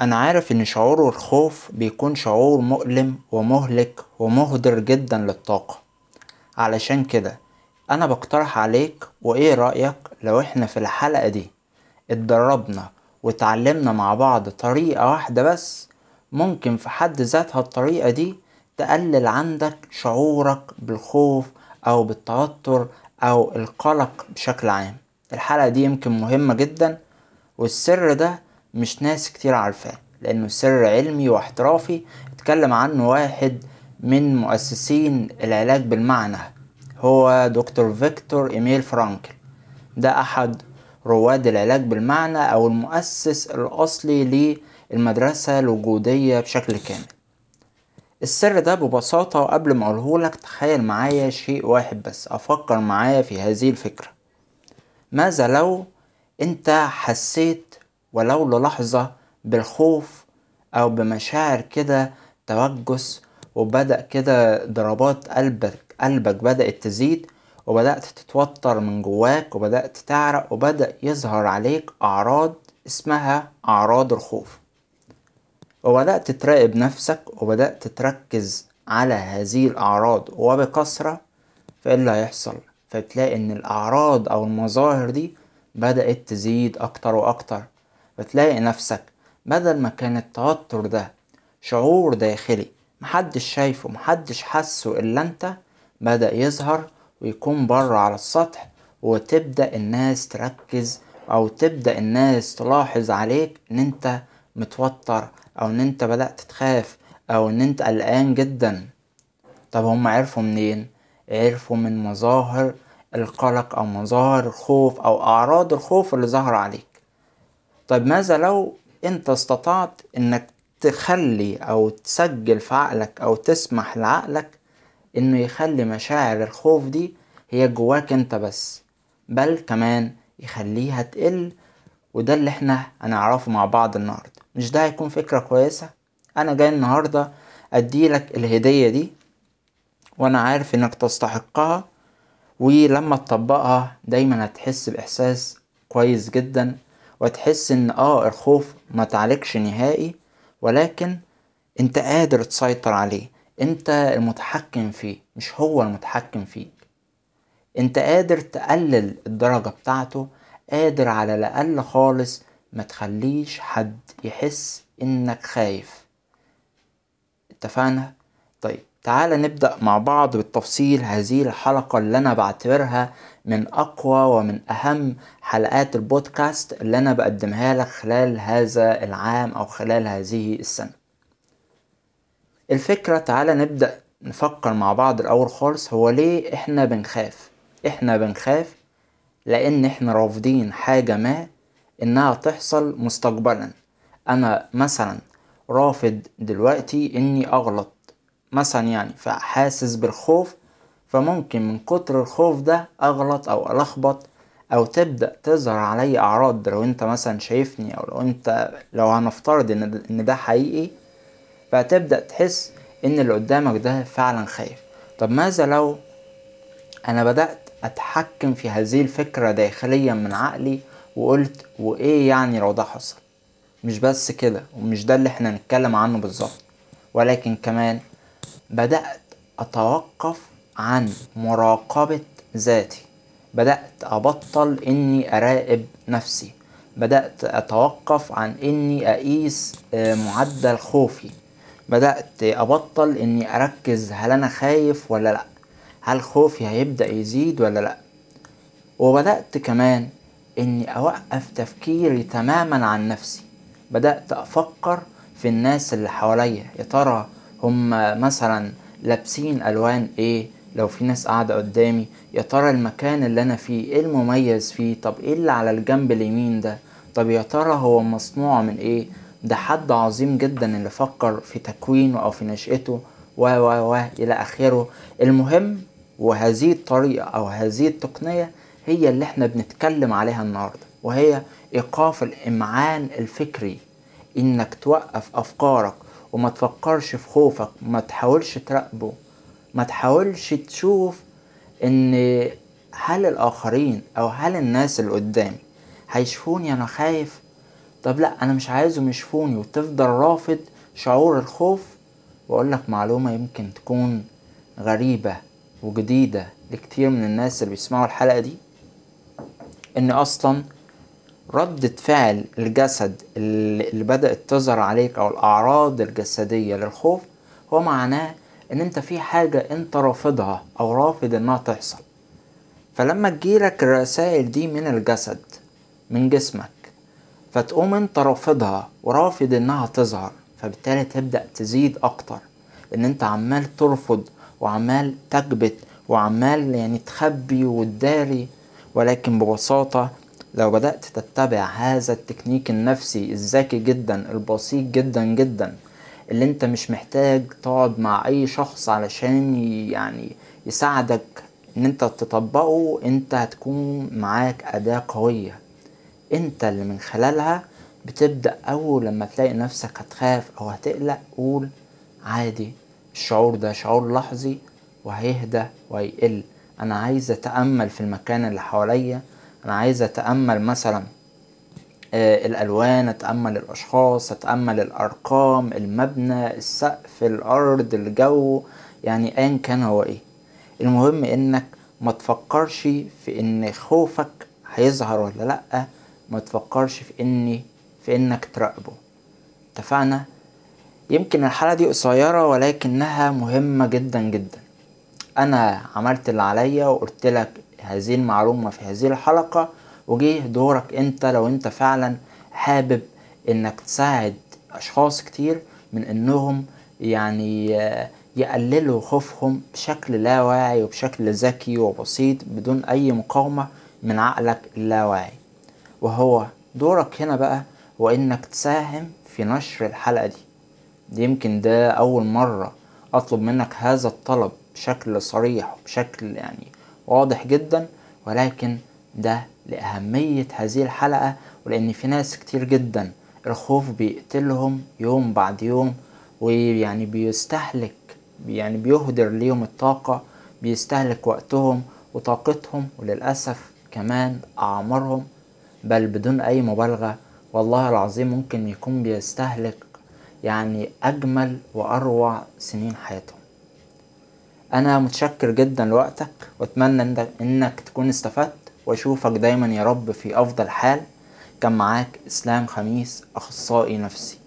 أنا عارف إن شعور الخوف بيكون شعور مؤلم ومهلك ومهدر جدا للطاقة. علشان كده أنا بقترح عليك وإيه رأيك لو إحنا في الحلقة دي اتدربنا واتعلمنا مع بعض طريقة واحدة بس ممكن في حد ذاتها الطريقة دي تقلل عندك شعورك بالخوف أو بالتوتر أو القلق بشكل عام. الحلقة دي يمكن مهمة جدا والسر ده مش ناس كتير عارفاه لأنه سر علمي واحترافي اتكلم عنه واحد من مؤسسين العلاج بالمعنى هو دكتور فيكتور إيميل فرانكل. ده أحد رواد العلاج بالمعنى أو المؤسس الأصلي للمدرسة الوجودية بشكل كامل. السر ده ببساطة وقبل ما أقولهولك تخيل معايا شيء واحد بس أفكر معايا في هذه الفكرة. ماذا لو أنت حسيت ولو للحظة بالخوف أو بمشاعر كده توجس وبدأ كده ضربات قلبك قلبك بدأت تزيد وبدأت تتوتر من جواك وبدأت تعرق وبدأ يظهر عليك أعراض اسمها أعراض الخوف. وبدأت تراقب نفسك وبدأت تركز على هذه الأعراض وبكثرة فإيه اللي هيحصل فتلاقي إن الأعراض أو المظاهر دي بدأت تزيد أكتر وأكتر. بتلاقي نفسك بدل ما كان التوتر ده شعور داخلي محدش شايفه محدش حسه إلا أنت بدأ يظهر ويكون بره على السطح وتبدأ الناس تركز أو تبدأ الناس تلاحظ عليك إن أنت متوتر أو إن أنت بدأت تخاف أو إن أنت قلقان جدا طب هما عرفوا منين؟ عرفوا من مظاهر القلق أو مظاهر الخوف أو أعراض الخوف اللي ظهر عليك طيب ماذا لو أنت استطعت إنك تخلي أو تسجل في عقلك أو تسمح لعقلك إنه يخلي مشاعر الخوف دي هي جواك أنت بس بل كمان يخليها تقل وده اللي إحنا هنعرفه مع بعض النهاردة. مش ده هيكون فكرة كويسة؟ أنا جاي النهاردة أديلك الهدية دي وأنا عارف إنك تستحقها ولما تطبقها دايما هتحس بإحساس كويس جدا. وتحس إن آه الخوف متعلكش نهائي ولكن أنت قادر تسيطر عليه. أنت المتحكم فيه مش هو المتحكم فيك. أنت قادر تقلل الدرجة بتاعته قادر على الأقل خالص ما تخليش حد يحس إنك خايف. اتفقنا؟ تعالى نبدأ مع بعض بالتفصيل هذه الحلقة اللي أنا بعتبرها من أقوى ومن أهم حلقات البودكاست اللي أنا بقدمها لك خلال هذا العام أو خلال هذه السنة. الفكرة تعالى نبدأ نفكر مع بعض الأول خالص هو ليه إحنا بنخاف؟ إحنا بنخاف لأن إحنا رافضين حاجة ما إنها تحصل مستقبلا. أنا مثلا رافض دلوقتي إني أغلط. مثلا يعني فحاسس بالخوف فممكن من كتر الخوف ده أغلط أو ألخبط أو تبدأ تظهر علي أعراض. لو أنت مثلا شايفني أو لو أنت لو هنفترض إن إن ده حقيقي فهتبدأ تحس إن اللي قدامك ده فعلا خايف. طب ماذا لو أنا بدأت أتحكم في هذه الفكرة داخليا من عقلي وقلت وإيه يعني لو ده حصل؟ مش بس كده ومش ده اللي إحنا نتكلم عنه بالظبط ولكن كمان بدأت أتوقف عن مراقبة ذاتي. بدأت أبطل إني أراقب نفسي. بدأت أتوقف عن إني أقيس معدل خوفي. بدأت أبطل إني أركز هل أنا خايف ولا لأ. هل خوفي هيبدأ يزيد ولا لأ؟ وبدأت كمان إني أوقف تفكيري تماما عن نفسي. بدأت أفكر في الناس اللي حواليا. يا ترى هم مثلا لابسين ألوان إيه؟ لو في ناس قاعدة قدامي يا ترى المكان اللي أنا فيه إيه المميز فيه؟ طب إيه اللي على الجنب اليمين ده؟ طب يا ترى هو مصنوع من إيه؟ ده حد عظيم جدا اللي فكر في تكوينه أو في نشأته و و و إلى آخره. المهم وهذه الطريقة أو هذه التقنية هي اللي إحنا بنتكلم عليها النهاردة وهي إيقاف الإمعان الفكري. إنك توقف أفكارك وما تفكرش في خوفك وما تحاولش تراقبه. ما تحاولش تشوف إن هل الآخرين أو هل الناس اللي قدامي هيشوفوني أنا خايف؟ طب لأ أنا مش عايزهم يشوفوني. وتفضل رافض شعور الخوف. واقولك معلومة يمكن تكون غريبة وجديدة لكتير من الناس اللي بيسمعوا الحلقة دي. إن أصلا ردة فعل الجسد اللي بدأت تظهر عليك أو الأعراض الجسدية للخوف هو معناه إن أنت في حاجة أنت رافضها أو رافض إنها تحصل. فلما تجيلك الرسائل دي من الجسد من جسمك فتقوم أنت رافضها ورافض إنها تظهر فبالتالي تبدأ تزيد أكتر. ان أنت عمال ترفض وعمال تكبت وعمال يعني تخبي وتداري ولكن ببساطة لو بدأت تتبع هذا التكنيك النفسي الذكي جدا البسيط جدا جدا اللي أنت مش محتاج تقعد مع أي شخص علشان يعني يساعدك إن أنت تطبقه أنت هتكون معاك أداة قوية. أنت اللي من خلالها بتبدأ أول لما تلاقي نفسك هتخاف أو هتقلق قول عادي الشعور ده شعور لحظي وهيهدى وهيقل. أنا عايز أتأمل في المكان اللي حواليا أنا عايز أتأمل مثلا الألوان أتأمل الأشخاص أتأمل الأرقام المبنى السقف الأرض الجو يعني ايا كان هو إيه. المهم إنك متفكرش في إن خوفك هيظهر ولا لأ متفكرش في إني في إنك تراقبه. اتفقنا؟ يمكن الحلقة دي قصيرة ولكنها مهمة جدا جدا. أنا عملت اللي عليا وقلتلك هذه المعلومة في هذه الحلقة وجه دورك أنت لو أنت فعلا حابب إنك تساعد أشخاص كتير من إنهم يعني يقللوا خوفهم بشكل لا واعي وبشكل ذكي وبسيط بدون أي مقاومة من عقلك اللاواعي. وهو دورك هنا بقى هو إنك تساهم في نشر الحلقة دي. دي يمكن ده أول مرة أطلب منك هذا الطلب. بشكل صريح وبشكل يعني واضح جدا ولكن ده لأهمية هذه الحلقة ولأن في ناس كتير جدا الخوف بيقتلهم يوم بعد يوم ويعني بيستهلك يعني بيهدر ليهم الطاقة بيستهلك وقتهم وطاقتهم وللأسف كمان أعمارهم بل بدون أي مبالغة. والله العظيم ممكن يكون بيستهلك يعني أجمل وأروع سنين حياتهم. أنا متشكر جدا لوقتك وأتمنى إنك تكون استفدت وأشوفك دايما يا رب في أفضل حال. كان معاك إسلام خميس أخصائي نفسي.